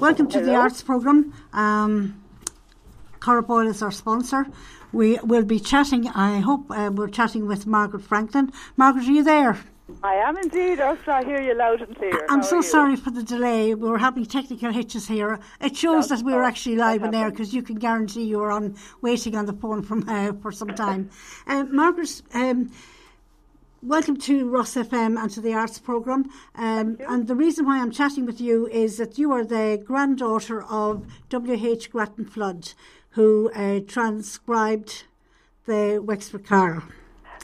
Welcome to the Arts Programme. Um, Boyle is our sponsor. We will be chatting, I hope uh, we're chatting with Margaret Franklin. Margaret, are you there? I am indeed, Ursula. I hear you loud and clear. I'm How so sorry for the delay. We were having technical hitches here. It shows that we were actually live on air because you can guarantee you were on waiting on the phone from uh, for some time. uh, Margaret, um, welcome to Ross FM and to the Arts Programme. Um, and the reason why I'm chatting with you is that you are the granddaughter of W.H. Grattan Flood, who uh, transcribed the Wexford Carol.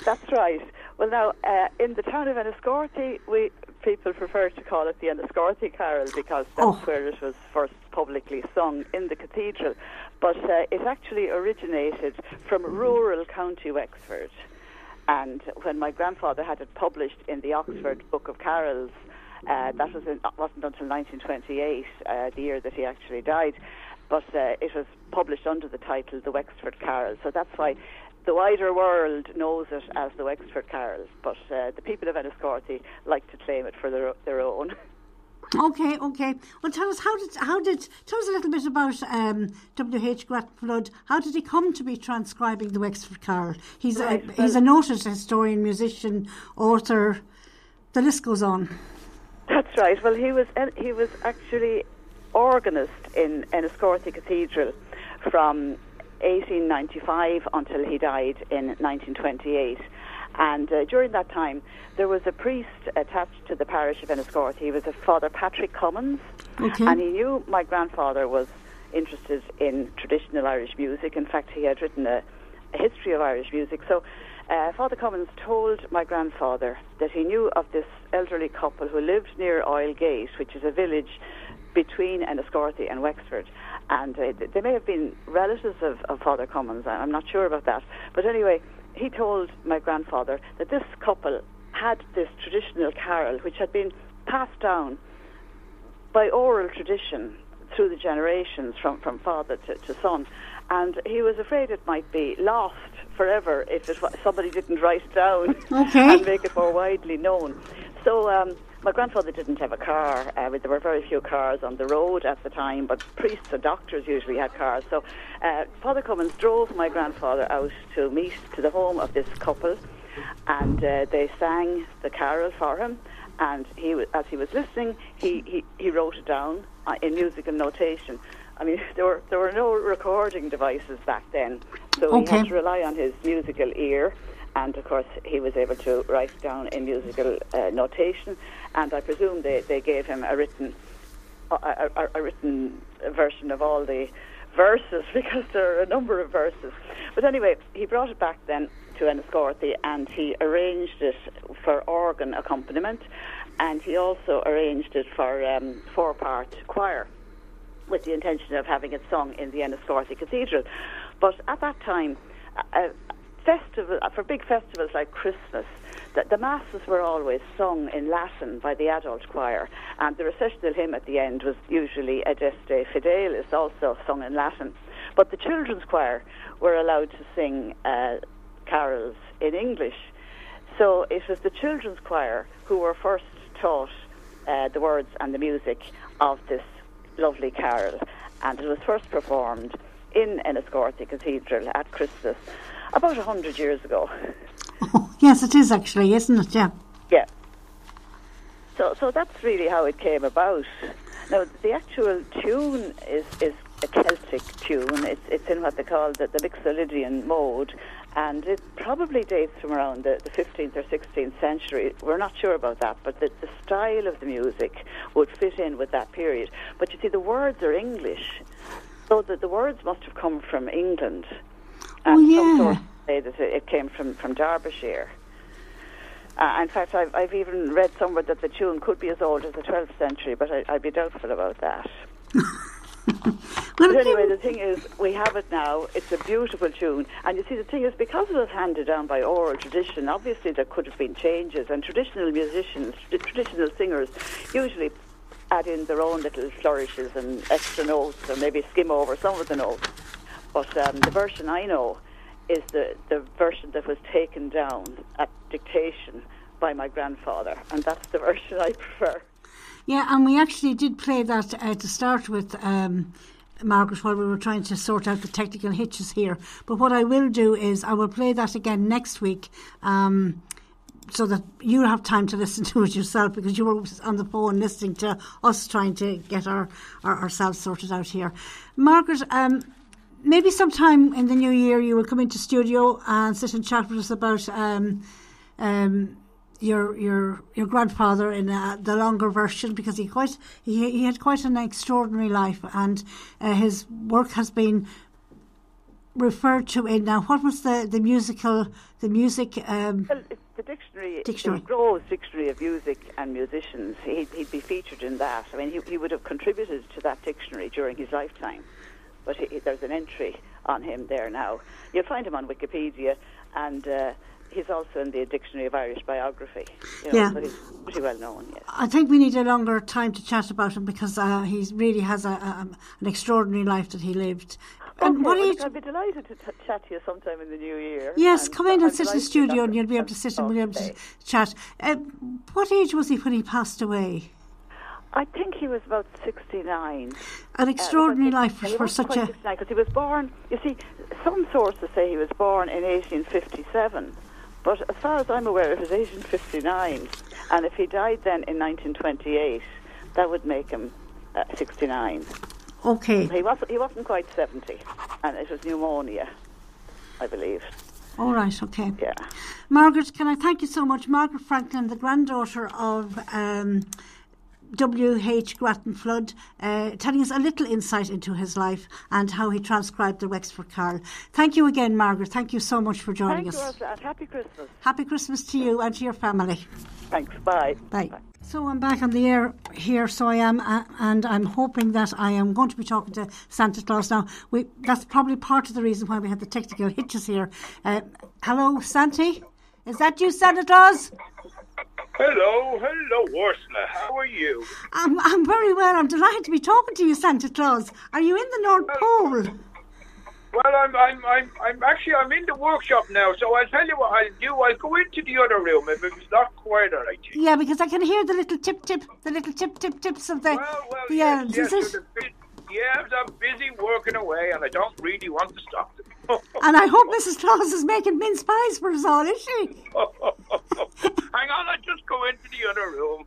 That's right. Well, now, uh, in the town of Enniscorthy, we people prefer to call it the Enniscorthy Carol because that's oh. where it was first publicly sung in the cathedral. But uh, it actually originated from rural County Wexford. And when my grandfather had it published in the Oxford Book of Carols, uh, that was in, wasn't until 1928, uh, the year that he actually died, but uh, it was published under the title The Wexford Carols. So that's why the wider world knows it as the Wexford Carols, but uh, the people of Enniscorthy like to claim it for their, their own. Okay, okay. Well, tell us how did how did tell us a little bit about um, W. H. Grattan Flood. How did he come to be transcribing the Wexford Carol? He's right, a, well, he's a noted historian, musician, author. The list goes on. That's right. Well, he was he was actually organist in Enniscorthy Cathedral from 1895 until he died in 1928. And uh, during that time, there was a priest attached to the parish of Enniscorthy. He was a Father Patrick Cummins, okay. and he knew my grandfather was interested in traditional Irish music. In fact, he had written a, a history of Irish music. So, uh, Father Cummins told my grandfather that he knew of this elderly couple who lived near Oilgate, which is a village between Enniscorthy and Wexford and uh, they may have been relatives of, of Father Cummins. I'm not sure about that. But anyway, he told my grandfather that this couple had this traditional carol which had been passed down by oral tradition through the generations from, from father to, to son. And he was afraid it might be lost forever if it, somebody didn't write it down okay. and make it more widely known. So um, my grandfather didn't have a car. Uh, there were very few cars on the road at the time, but priests and doctors usually had cars. So uh, Father Cummins drove my grandfather out to meet to the home of this couple, and uh, they sang the carol for him. And he, as he was listening, he, he, he wrote it down uh, in musical notation. I mean, there were there were no recording devices back then, so okay. he had to rely on his musical ear and of course he was able to write down in musical uh, notation. And I presume they, they gave him a written a, a, a, written version of all the verses because there are a number of verses. But anyway he brought it back then to Enniscorthy and he arranged it for organ accompaniment and he also arranged it for um, four part choir with the intention of having it sung in the Enniscorthy Cathedral. But at that time uh, festival uh, for big festivals like Christmas, the, the masses were always sung in Latin by the adult choir, and the recessional hymn at the end was usually Adeste Fideles, also sung in Latin. But the children's choir were allowed to sing uh, carols in English. So it was the children's choir who were first taught uh, the words and the music of this lovely carol, and it was first performed in Enniscorthy Cathedral at Christmas about a hundred years ago. Oh, yes, it is actually, isn't it? Yeah. Yeah. So, so that's really how it came about. Now, the actual tune is is a Celtic tune. It's it's in what they call the, the Mixolydian mode, and it probably dates from around the, the 15th or 16th century. We're not sure about that, but the, the style of the music would fit in with that period. But you see, the words are English, so that the words must have come from England. And oh, yeah. some sources say that it came from, from Derbyshire. Uh, in fact, I've, I've even read somewhere that the tune could be as old as the 12th century, but I, would be doubtful about that. but anyway, the thing is, we have it now. It's a beautiful tune. And you see, the thing is, because it was handed down by oral tradition, obviously there could have been changes. And traditional musicians, traditional singers, usually add in their own little flourishes and extra notes, or maybe skim over some of the notes. But um, the version I know is the, the version that was taken down at dictation by my grandfather, and that's the version I prefer. Yeah, and we actually did play that uh, to start with. Um, Margaret, while we were trying to sort out the technical hitches here. But what I will do is I will play that again next week. Um, so that you have time to listen to it yourself because you were on the phone listening to us trying to get our, our ourselves sorted out here. Margaret, um, maybe sometime in the new year you will come into studio and sit and chat with us about um, um, your your your grandfather in uh, the longer version because he quite he he had quite an extraordinary life and uh, his work has been referred to in now what was the the musical the music um, well, the dictionary, dictionary. the Groves Dictionary of Music and Musicians, he'd, he'd, be featured in that. I mean, he, he, would have contributed to that dictionary during his lifetime. But he, there's an entry on him there now. You'll find him on Wikipedia, and uh, he's also in the Dictionary of Irish Biography. You know, yeah. So he's pretty well known, yes. I think we need a longer time to chat about him because uh, he really has a, a, an extraordinary life that he lived. And okay, what well, age... I'd be delighted to t- chat to you sometime in the new year. Yes, come in and sit in the studio and you'll be able to sit and we'll be able to chat. Uh, what age was he when he passed away? I think he was about 69. An extraordinary uh, life for, for such a... Because he was born, you see, some sources say he was born in 1857, but as far as I'm aware, it was 1859. And if he died then in 1928, that would make him uh, 69. Okay. He wasn't, he wasn't quite 70, and it was pneumonia, I believe. All right, okay. Yeah. Margaret, can I thank you so much? Margaret Franklin, the granddaughter of um, W.H. Grattan Flood, uh, telling us a little insight into his life and how he transcribed the Wexford Carol. Thank you again, Margaret. Thank you so much for joining Thank us. You, and happy Christmas. Happy Christmas to you and to your family. Thanks. Bye. Bye. Bye. So I'm back on the air here, so I am, uh, and I'm hoping that I am going to be talking to Santa Claus now. We, that's probably part of the reason why we had the technical hitches here. Uh, hello, Santi? Is that you, Santa Claus? Hello, hello, Ursula. How are you? I'm, I'm very well. I'm delighted to be talking to you, Santa Claus. Are you in the North Pole? Well, I'm, I'm, I'm, I'm actually, I'm in the workshop now. So I'll tell you what I'll do. I'll go into the other room if it's not quieter. all right. Yeah, because I can hear the little tip, tip, the little tip, tip, tips of the well, well, the yes, elves. yes, it? Yeah, I'm busy working away, and I don't really want to stop them. And I hope Mrs. Claus is making mince pies for us all, is she? Hang on, I'll just go into the other room.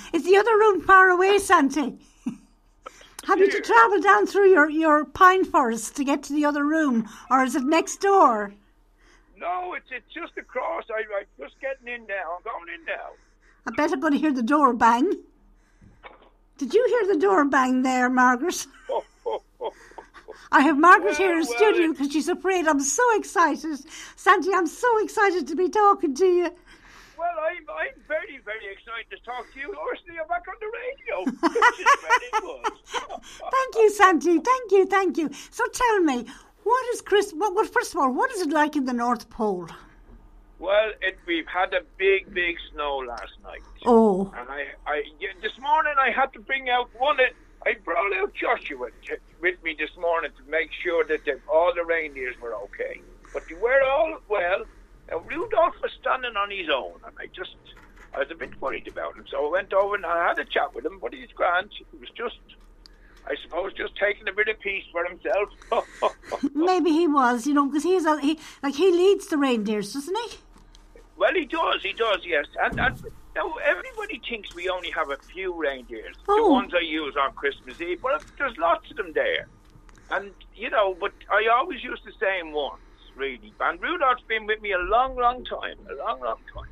is the other room far away, Santi? Having to travel down through your, your pine forest to get to the other room, or is it next door? No, it's it's just across. I, I'm just getting in now. I'm going in now. I bet I'm going to hear the door bang. Did you hear the door bang there, Margaret? Oh, I have Margaret well, here in well, studio because she's afraid. I'm so excited. Santi, I'm so excited to be talking to you. Well, I'm, I'm very, very excited to talk to you. Ursula, you're back on the radio, which is very good. Thank you, Santi. Thank you, thank you. So tell me, what is Chris? What, well, first of all, what is it like in the North Pole? Well, it, we've had a big, big snow last night. Oh. And I, I this morning I had to bring out one. I brought out Joshua with me this morning to make sure that the, all the reindeers were okay. But they were all well. Now, Rudolph was standing on his own, and I just, I was a bit worried about him. So I went over and I had a chat with him, but he's grand. He was just, I suppose, just taking a bit of peace for himself. Maybe he was, you know, because he's a, he, like he leads the reindeers, doesn't he? Well, he does, he does, yes. And, and now everybody thinks we only have a few reindeers, oh. the ones I use on Christmas Eve, but there's lots of them there. And, you know, but I always use the same ones really. And Rudolph's been with me a long, long time, a long, long time.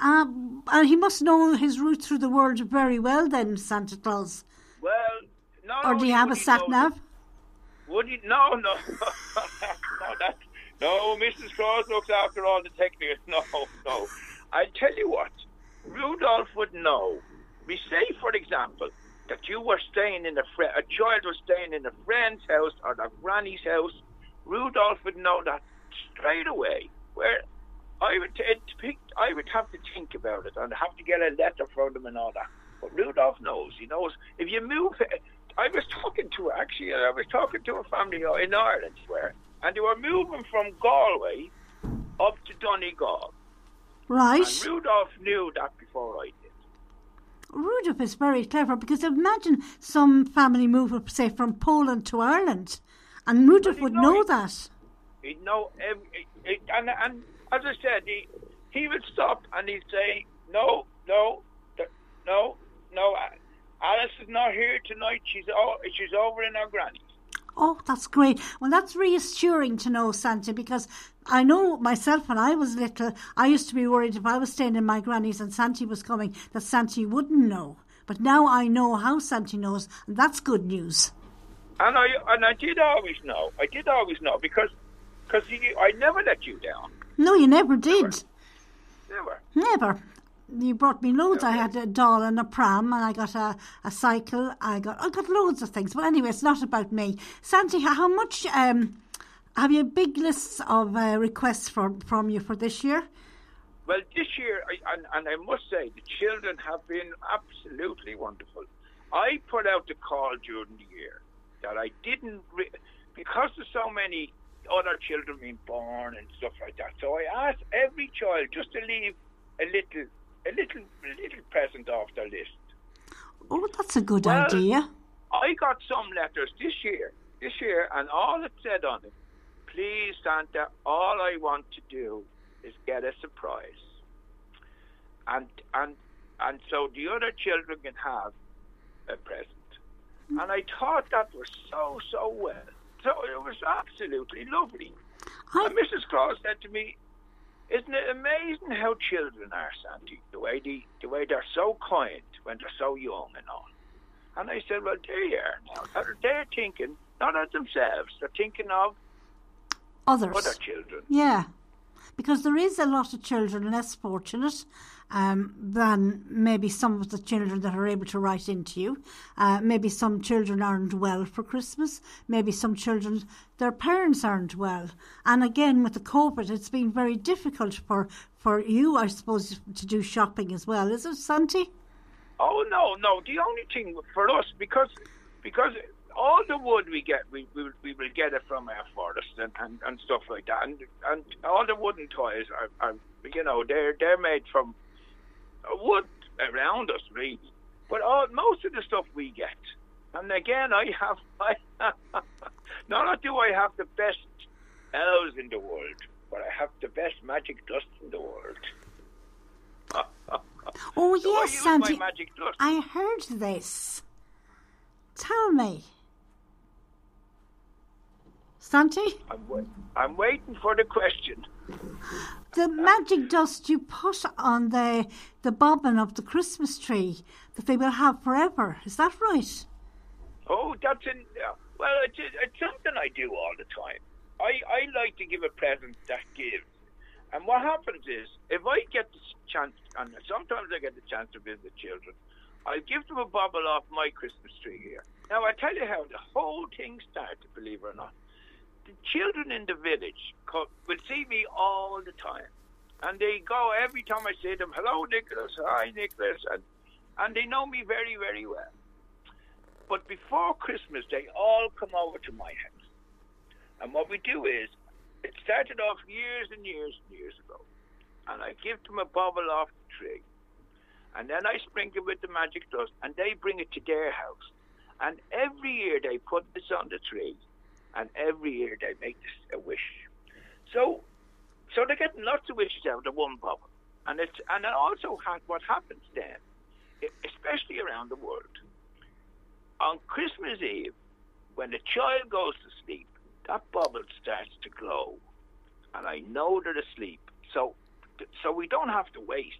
Um, and he must know his route through the world very well, then, Santa Claus. Well, no. Or do you have a sat nav? Would he? No, no, no. That no. Mrs. Claus looks after all the techniques. No, no. I tell you what, Rudolph would know. We say, for example, that you were staying in a fr- a child was staying in a friend's house or a granny's house Rudolph would know that straight away. Where I would I would have to think about it and have to get a letter from them and all that. But Rudolph knows. He knows if you move. I was talking to actually. I was talking to a family in Ireland where, and they were moving from Galway up to Donegal. Right. And Rudolph knew that before I did. Rudolph is very clever because imagine some family move, say, from Poland to Ireland, and Rudolph would know, know that. He'd know every, and, and as I said, he, he would stop and he'd say, no, no, no, no, Alice is not here tonight. She's, she's over in our granny's. Oh, that's great. Well, that's reassuring to know, Santi, because I know myself when I was little, I used to be worried if I was staying in my granny's and Santi was coming, that Santi wouldn't know. But now I know how Santi knows, and that's good news. And I and I did always know. I did always know because because I never let you down. No, you never did. Never. Never. never you brought me loads. I had a doll and a pram, and I got a, a cycle. I got I got loads of things. But anyway, it's not about me. Santi, how much um, have you big lists of uh, requests from from you for this year? Well, this year, I, and, and I must say, the children have been absolutely wonderful. I put out the call during the year that I didn't re- because there's so many other children being born and stuff like that. So I asked every child just to leave a little a little little present off their list. Oh, that's a good well, idea. I got some letters this year, this year, and all it said on it, please Santa, all I want to do is get a surprise, and and and so the other children can have a present. Mm. And I thought that was so so well. So it was absolutely lovely. I... And Mrs. Claus said to me, isn't it amazing how children are, Sandy? The way they, the way they're so kind when they're so young and all. And I said, well, there you are now. They're thinking not of themselves. They're thinking of others, other children. Yeah, because there is a lot of children less fortunate um, than maybe some of the children that are able to write into you. Uh, maybe some children aren't well for Christmas. Maybe some children, their parents aren't well. And again, with the COVID, it's been very difficult for, for you, I suppose, to do shopping as well. Is it, Santi? Oh, no, no. The only thing for us, because because all the wood we get, we, we, we will get it from our forest and, and, and stuff like that. And, and all the wooden toys are, are you know, they're, they're made from wood around us, really. But all, most of the stuff we get, and again, I have, I, not only do I have the best elves in the world, but I have the best magic dust in the world. oh so yes, Santi. I heard this. Tell me. Santi? I'm, I'm waiting for the question. The magic dust you put on the the bobbin of the Christmas tree that they will have forever. Is that right? Oh, that's in. Uh, well, it's, it's something I do all the time. I, I like to give a present that gives. And what happens is, if I get the chance, and sometimes I get the chance to visit children, I give them a bobble off my Christmas tree here. Now, I tell you how the whole thing started, believe it or not the children in the village will see me all the time. And they go every time I say them, hello, Nicholas, hi, Nicholas. And, and they know me very, very well. But before Christmas, they all come over to my house. And what we do is, it started off years and years and years ago. And I give them a bubble off the tree. And then I sprinkle with the magic dust, and they bring it to their house. And every year they put this on the tree and every year they make this a wish. So, so they're getting lots of wishes out of one bubble, and it's and it also ha- what happens then, especially around the world, on Christmas Eve, when the child goes to sleep, that bubble starts to glow, and I know they're asleep. So, so we don't have to waste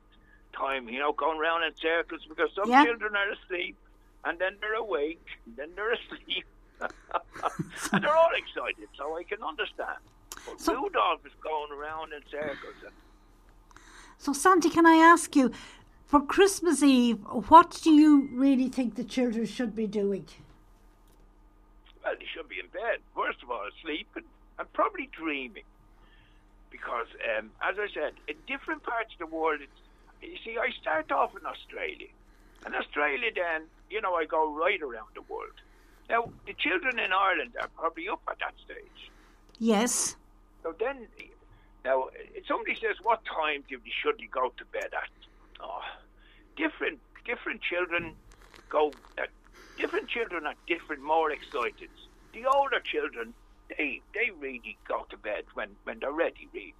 time, you know, going around in circles because some yeah. children are asleep, and then they're awake, and then they're asleep and they're all excited, so I can understand. But so, Rudolph is going around in circles. And... So, Santi, can I ask you, for Christmas Eve, what do you really think the children should be doing? Well, they should be in bed. First of all, asleep and, and probably dreaming. Because, um, as I said, in different parts of the world, it's, you see, I start off in Australia. And Australia, then, you know, I go right around the world. Now, the children in Ireland are probably up at that stage. Yes. So then, now, somebody says, what time do should you go to bed at? Oh, different different children go. Uh, different children are different, more excited. The older children, they they really go to bed when when they're ready, really.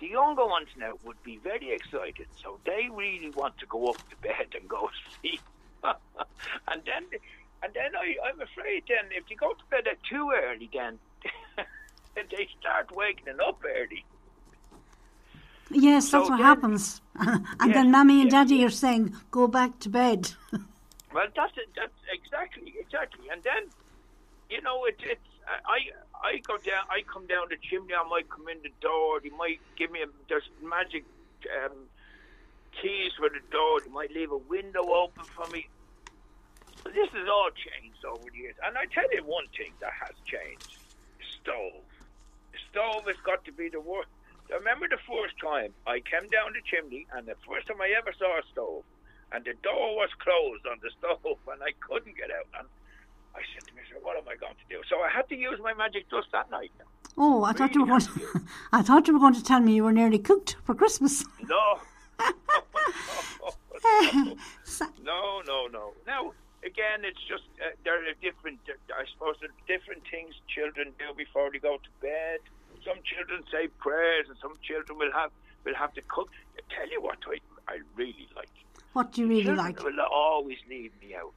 The younger ones now would be very excited, so they really want to go up to bed and go sleep. and then, and then I, I'm afraid then if you go to bed at too early, then they start waking up early. Yes, So that's what then- happens. and Yes, then mommy and yes, daddy are saying, go back to bed. Well, that's. That's exactly, exactly. And then, you know, it, it's I I go down. I come down the chimney. I might come in the door. They might give me a there's magic um, keys for the door. They might leave a window open for me. This has all changed over the years. And I tell you one thing that has changed: stove. The stove has got to be the worst. I remember the first time I came down the chimney, and the first time I ever saw a stove, and the door was closed on the stove, and I couldn't get out. And I said to myself, "What am I going to do?" So I had to use my magic dust that night. Oh, I thought you were going to, I thought you were going to tell me you were nearly cooked for Christmas. No. No, no, no. Now, again, it's just uh, there are different. I suppose different things children do before they go to bed. Some children say prayers, and some children will have will have to cook. I tell you what, I I really like. what do you really Children like? will always leave me out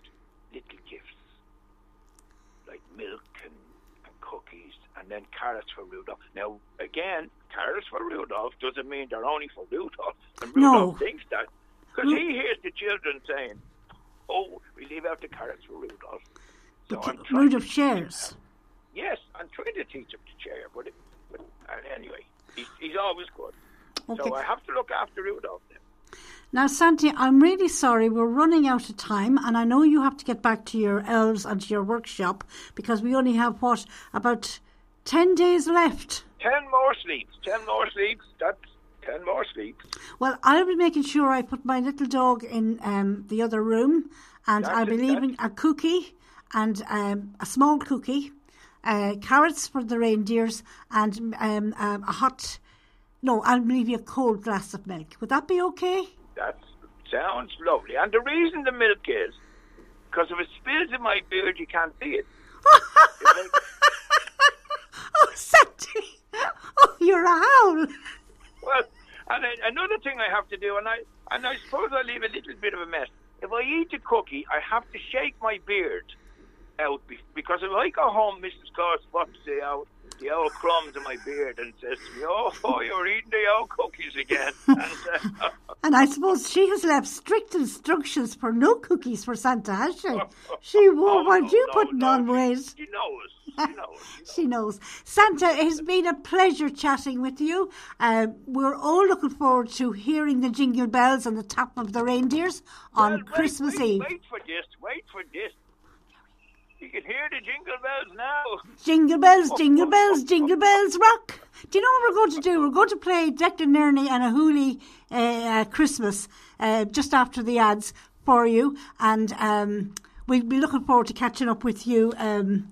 little gifts like milk and, and cookies, and then carrots for Rudolph. Now, again, carrots for Rudolph doesn't mean they're only for Rudolph. And No. Rudolph thinks that because he hears the children saying, "Oh, we leave out the carrots for Rudolph." So I'm Rudolph to- shares. Yes, I'm trying to teach him to share, but, it, but anyway, he's, he's always good. Okay. So I have to look after Rudolph then. Now, Santi, I'm really sorry. We're running out of time, and I know you have to get back to your elves and to your workshop because we only have, what, about 10 days left. Ten more sleeps. Ten more sleeps. That's ten more sleeps. Well, I'll be making sure I put my little dog in um, the other room, and That's I'll be leaving a cookie and um, a small cookie, uh, carrots for the reindeers, and um, um, a hot. No, I'll leave you a cold glass of milk. Would that be okay? That sounds lovely. And the reason the milk is because if it spills in my beard, you can't see it. Like- Oh, Santi! Oh, you're a howl. well, and then another thing I have to do, and I and I suppose I leave a little bit of a mess. If I eat a cookie, I have to shake my beard out be- because if I go home, Mrs. Claus spots the old the old crumbs in my beard and says to me, "Oh, oh you're eating the old cookies again." and, uh, And I suppose she has left strict instructions for no cookies for Santa, has she? She won't Oh, want no, you no, putting no, on she- weight. She knows. She knows. She knows. Santa, it has been a pleasure chatting with you. Uh, we're all looking forward to hearing the jingle bells and the tap of the reindeers on Well, wait, Christmas wait, Eve. Wait for this. Wait for this. You can hear the jingle bells now. Jingle bells, jingle bells, jingle bells rock. Do you know what we're going to do? We're going to play Declan Nerney and a Hooley uh, uh, Christmas uh, just after the ads for you. And um, we'll be looking forward to catching up with you um,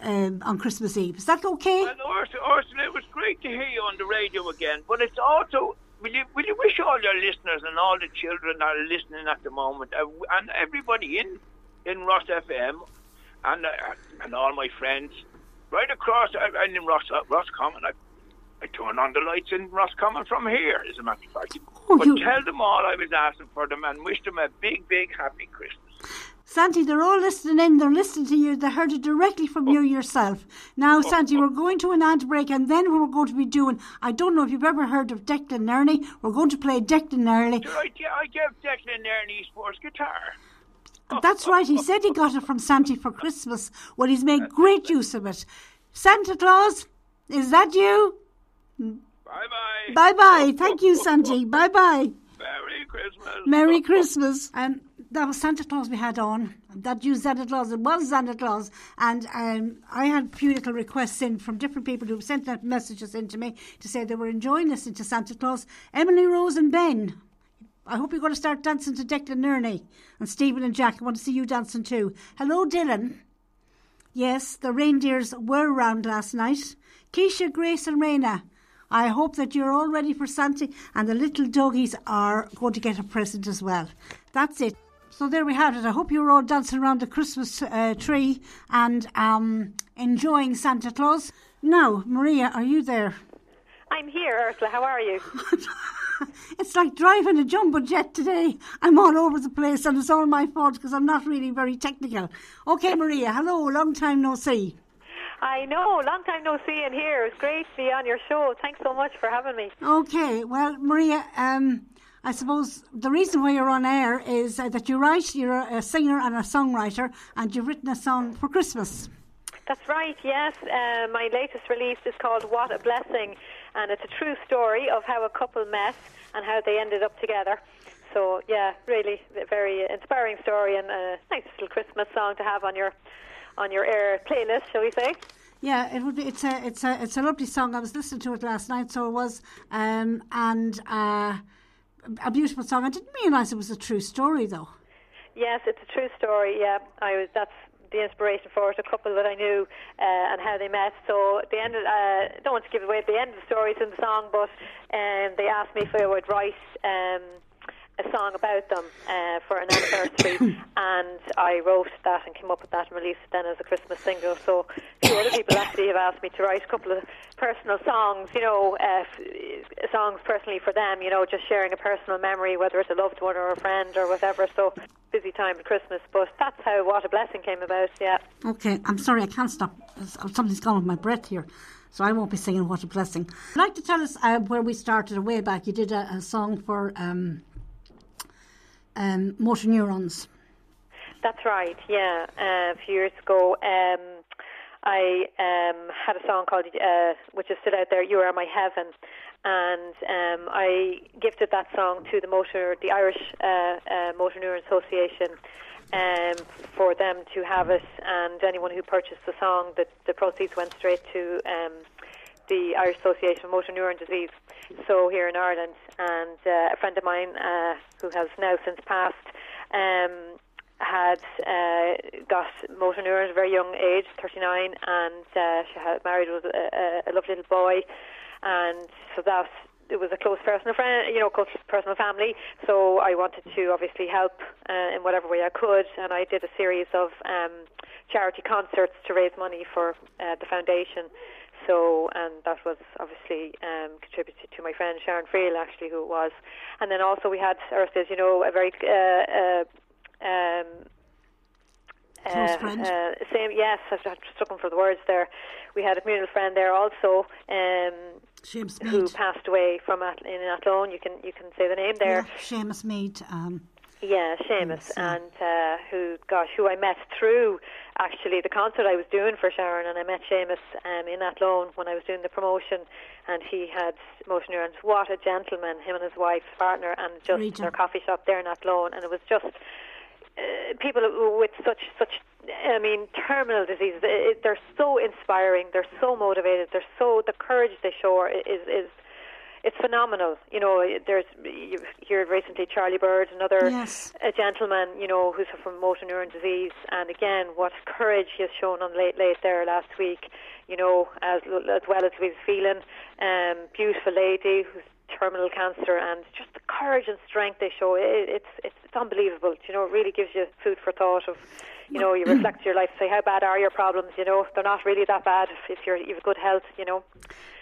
um, on Christmas Eve. Is that okay? Orson, Orson, it was great to hear you on the radio again. But it's also, will you, will you wish all your listeners and all the children that are listening at the moment, uh, and everybody in in Ross FM, and uh, and all my friends, right across, uh, and in Ross uh, Roscommon, I, I turn on the lights in Roscommon from here, as a matter of fact. Oh, but you- tell them all I was asking for them and wish them a big, big happy Christmas. Santi, they're all listening in. They're listening to you. They heard it directly from you yourself. Now, Santi, we're going to an ad break, and then what we're going to be doing, I don't know if you've ever heard of Declan Nerney. We're going to play Declan. Sure, I, I gave Declan Nerney sports guitar. That's right. He said he got it from Santi for Christmas. Well, he's made great use of it. Santa Claus, is that you? Bye bye. Bye bye. Thank you, Santi. Bye bye. Merry Christmas. Merry Christmas. Um, that was Santa Claus we had on. That used Santa Claus. It was Santa Claus. And um, I had a few little requests in from different people who sent that messages in to me to say they were enjoying listening to Santa Claus. Emily Rose and Ben. I hope you're going to start dancing to Declan Nerney. And Stephen and Jack, I want to see you dancing too. Hello, Dylan. Yes, the reindeers were around last night. Keisha, Grace, and Raina. I hope that you're all ready for Santa and the little doggies are going to get a present as well. That's it. So there we have it. I hope you're all dancing around the Christmas uh, tree and um, enjoying Santa Claus. Now, Maria, are you there? I'm here, Ursula. How are you? it's like driving a jumbo jet today. I'm all over the place, and it's all my fault because I'm not really very technical. Okay, Maria, hello, long time no see. I know, long time no see and here. It's great to be on your show. Thanks so much for having me. Okay, well, Maria, um, I suppose the reason why you're on air is uh, that you write, you're a singer and a songwriter, and you've written a song for Christmas. That's right, yes. Uh, my latest release is called What a Blessing, and it's a true story of how a couple met and how they ended up together. So, yeah, really a very inspiring story and a nice little Christmas song to have on your on your air playlist, shall we say? Yeah, it would be. It's a it's a it's a lovely song. I was listening to it last night, so it was, um, and uh, a beautiful song. I didn't realise it was a true story, though. Yes, it's a true story. Yeah, I was. That's the inspiration for it, a couple that I knew uh, and how they met. So the end, of, uh, don't want to give away the end of the stories in the song, but um, they asked me if I would write. Um, a song about them uh, for an anniversary, and I wrote that and came up with that and released it then as a Christmas single. So two other people actually have asked me to write a couple of personal songs, you know, uh, f- songs personally for them, you know, just sharing a personal memory, whether it's a loved one or a friend or whatever. So busy time at Christmas, but that's how What a Blessing came about, yeah. Okay, I'm sorry, I can't stop. Something's gone with my breath here so I won't be singing What a Blessing. I'd like to tell us uh, where we started way back. You did a, a song for um, um, motor neurons. That's right. Yeah, uh, a few years ago, um, I um, had a song called, uh, which is still out there, "You Are My Heaven," and um, I gifted that song to the motor, the Irish uh, uh, Motor Neuron Association. Um, for them to have it, and anyone who purchased the song, the, the proceeds went straight to um, the Irish Association of Motor Neuron Disease, so here in Ireland. And uh, a friend of mine uh, who has now since passed um, had uh, got motor neurons at a very young age, 39, and uh, she had married with a, a, lovely little boy. And so that it was a close personal friend, you know, close personal family. So I wanted to obviously help uh, in whatever way I could, and I did a series of um, charity concerts to raise money for uh, the foundation. So, and that was obviously um, contributed to my friend Sharon Friel, actually, who it was. And then also we had, Earth you know, a very uh, uh, um, Close uh, friend. Uh, same, yes, I was looking for the words there. We had a mutual friend there also, um, who passed away from At- in Athlone. You can you can say the name there. Yeah, Seamus Mead. Um, yeah, Seamus, and uh, who, gosh, who I met through actually the concert I was doing for Sharon, and I met Seamus um, in Athlone when I was doing the promotion, and he had motor neurons. What a gentleman, him and his wife's partner, and just Rita. their coffee shop there in Athlone, and it was just uh, people with such such. I mean, terminal diseases. It, they're so inspiring. They're so motivated. They're so the courage they show is is it's phenomenal. You know, there's you heard recently Charlie Bird, another yes. a gentleman, you know, who's from motor neuron disease, and again, what courage he has shown on late late there last week. You know, as as well as Louise Phelan, um, beautiful lady who's terminal cancer, and just the courage and strength they show. It, it's it's it's unbelievable. You know, it really gives you food for thought of you know, you reflect your life, say how bad are your problems, you know, they're not really that bad if, if you're you have good health, you know.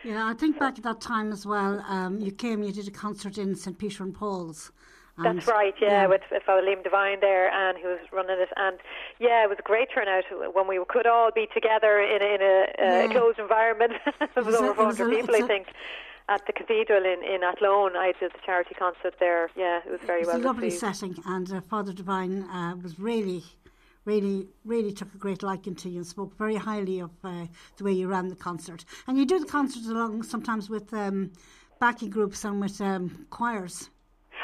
Yeah, I think back at that time as well, um, you came, you did a concert in St. Peter and Paul's. And That's right, yeah, yeah. with Father Liam Devine there, and who was running it, and yeah, it was a great turnout when we could all be together in a, in a, yeah. a closed environment. it was, over 400 people, I think at the cathedral in, in Athlone. I did the charity concert there. Yeah, it was very it was well. a lovely received. setting, and uh, Father Devine uh, was really really, really took a great liking to you and spoke very highly of uh, the way you ran the concert. And you do the concerts along sometimes with um, backing groups and with um, choirs.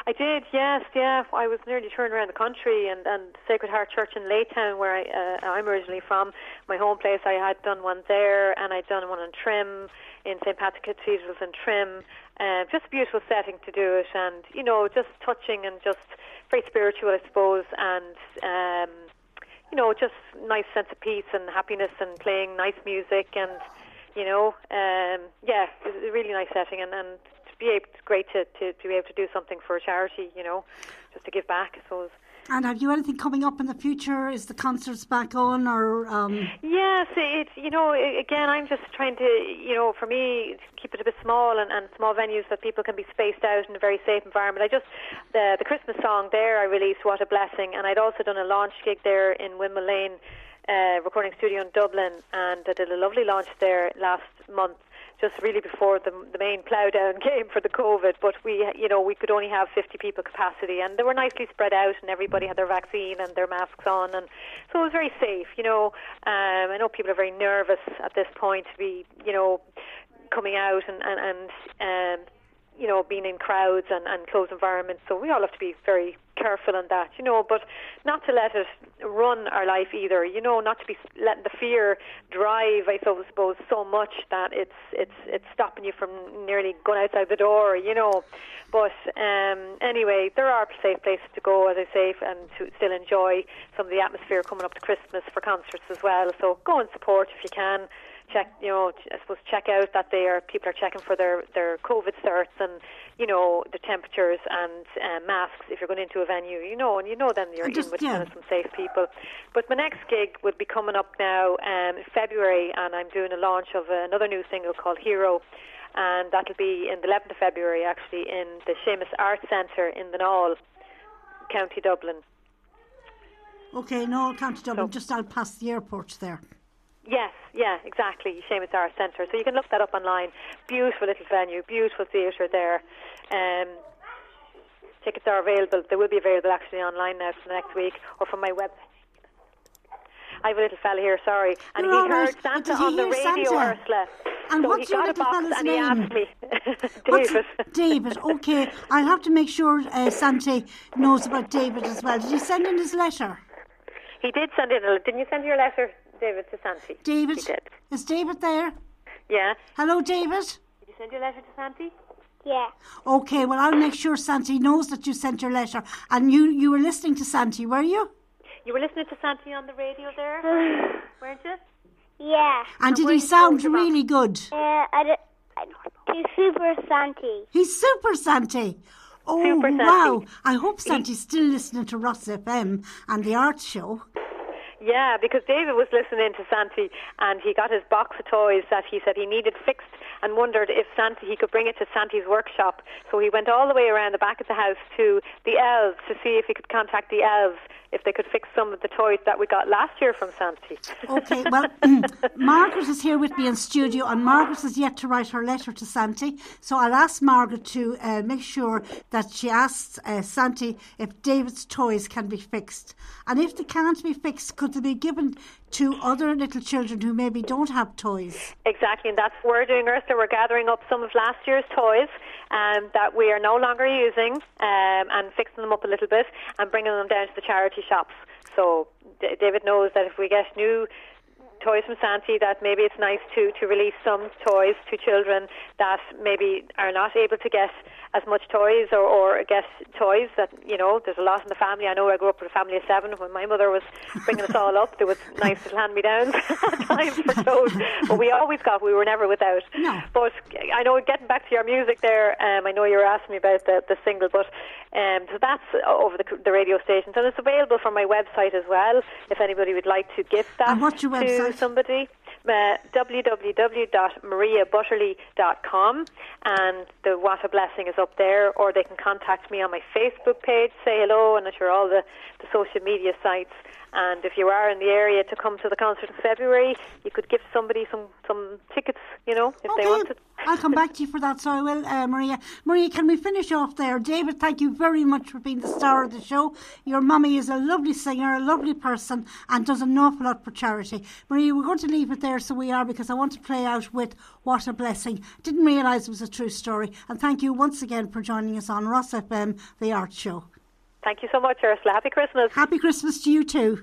I did, yes, yeah. I was nearly touring around the country, and, and Sacred Heart Church in Laytown, where I, uh, I'm originally from, my home place. I had done one there, and I'd done one in Trim, in St Patrick Cathedral in Trim. Um, just a beautiful setting to do it, and you know, just touching and just very spiritual, I suppose, and um, you know, just nice sense of peace and happiness and playing nice music and, you know, um, yeah, it's a really nice setting and, and to be able, it's great to, to, to be able to do something for a charity, you know, just to give back, I suppose. And have you anything coming up in the future? Is the concerts back on, or? Um... Yes, it's you know again I'm just trying to you know for me keep it a bit small and, and small venues that people can be spaced out in a very safe environment. I just the the Christmas song there I released What a Blessing, and I'd also done a launch gig there in Windmill Lane uh, recording studio in Dublin, and I did a lovely launch there last month just really before the, the main plough down came for the COVID. But we, you know, we could only have 50 people capacity, and they were nicely spread out, and everybody had their vaccine and their masks on, and so it was very safe. You know, um, I know people are very nervous at this point to be, you know, coming out and and, and um, you know, being in crowds and, and closed environments. So we all have to be very careful on that, you know, but not to let it run our life either, you know, not to be letting the fear drive, I suppose, so much that it's it's it's stopping you from nearly going outside the door, you know. But um, anyway, there are safe places to go, as I say, and to still enjoy some of the atmosphere coming up to Christmas for concerts as well. So go and support if you can check, you know, I suppose check out that they are people are checking for their their COVID certs and you know the temperatures and uh, masks if you're going into a venue, you know, and you know then you're just, in with yeah. kind of some safe people. But my next gig would be coming up now um, in February, and I'm doing a launch of another new single called Hero. And that'll be in the 11th of February, actually, in the Seamus Arts Centre in the Naul, County Dublin. Okay, no, County Dublin, so, just out past the airport there. Yes, yeah, exactly. Seamus Arts Centre. So you can look that up online. Beautiful little venue, beautiful theatre there. Um, tickets are available. They will be available actually online now for the next week or from my website. I have a little fella here, sorry, and You're he heard right. Santa he on the radio, Santa? Ursula. And so what's he your got a little box fella's and he name? asked me, David. David, okay. I'll have to make sure uh, Sante knows about David as well. Did you send in his letter? He did send in a. Didn't you send your letter, David, to Santi? David? Is David there? Yeah. Hello, David? Did you send your letter to Santi? Yeah. Okay, well, I'll make sure Santi knows that you sent your letter. And you, you were listening to Santi, were you? You were listening to Santi on the radio there, weren't you? Yeah. And did where he did you sound go, Siobhan? really good? Uh, I d- I- he's super Santy. He's super Santi. Oh, Super Santi. wow. I hope Santi's still listening to Ross FM and the art show. Yeah, because David was listening to Santi and he got his box of toys that he said he needed fixed and wondered if Santi he could bring it to Santi's workshop. So he went all the way around the back of the house to the elves to see if he could contact the elves if they could fix some of the toys that we got last year from Santi. Okay, well, Margaret is here with me in studio, and Margaret has yet to write her letter to Santi. So I'll ask Margaret to uh, make sure that she asks uh, Santi if David's toys can be fixed. And if they can't be fixed, could they be given to other little children who maybe don't have toys? Exactly, and that's what we're doing, Ursula. We're gathering up some of last year's toys um, that we are no longer using um, and fixing them up a little bit and bringing them down to the charity shops. So D- David knows that if we get new toys from Santi, that maybe it's nice to, to release some toys to children that maybe are not able to get as much toys or, or get toys that, you know, there's a lot in the family. I know I grew up with a family of seven. When my mother was bringing us all up, there was nice little hand-me-downs at times for clothes. But we always got, we were never without. No. But I know, getting back to your music there, um, I know you were asking me about the, the single, but um, so that's over the, the radio stations. And it's available from my website as well, if anybody would like to gift that And what's your to somebody. Uh, www.mariabutterly.com and the What a Blessing is up there, or they can contact me on my Facebook page, say hello, and I'm sure all the, the social media sites. And if you are in the area to come to the concert in February, you could give somebody some, some tickets, you know, if they Okay, wanted. I'll come back to you for that, so I will, uh, Maria. Maria, can we finish off there? David, thank you very much for being the star of the show. Your mummy is a lovely singer, a lovely person, and does an awful lot for charity. Maria, we're going to leave it there, so we are, because I want to play out with What a Blessing. Didn't realise it was a true story. And thank you once again for joining us on Ross FM, the art show. Thank you so much, Ursula. Happy Christmas. Happy Christmas to you too.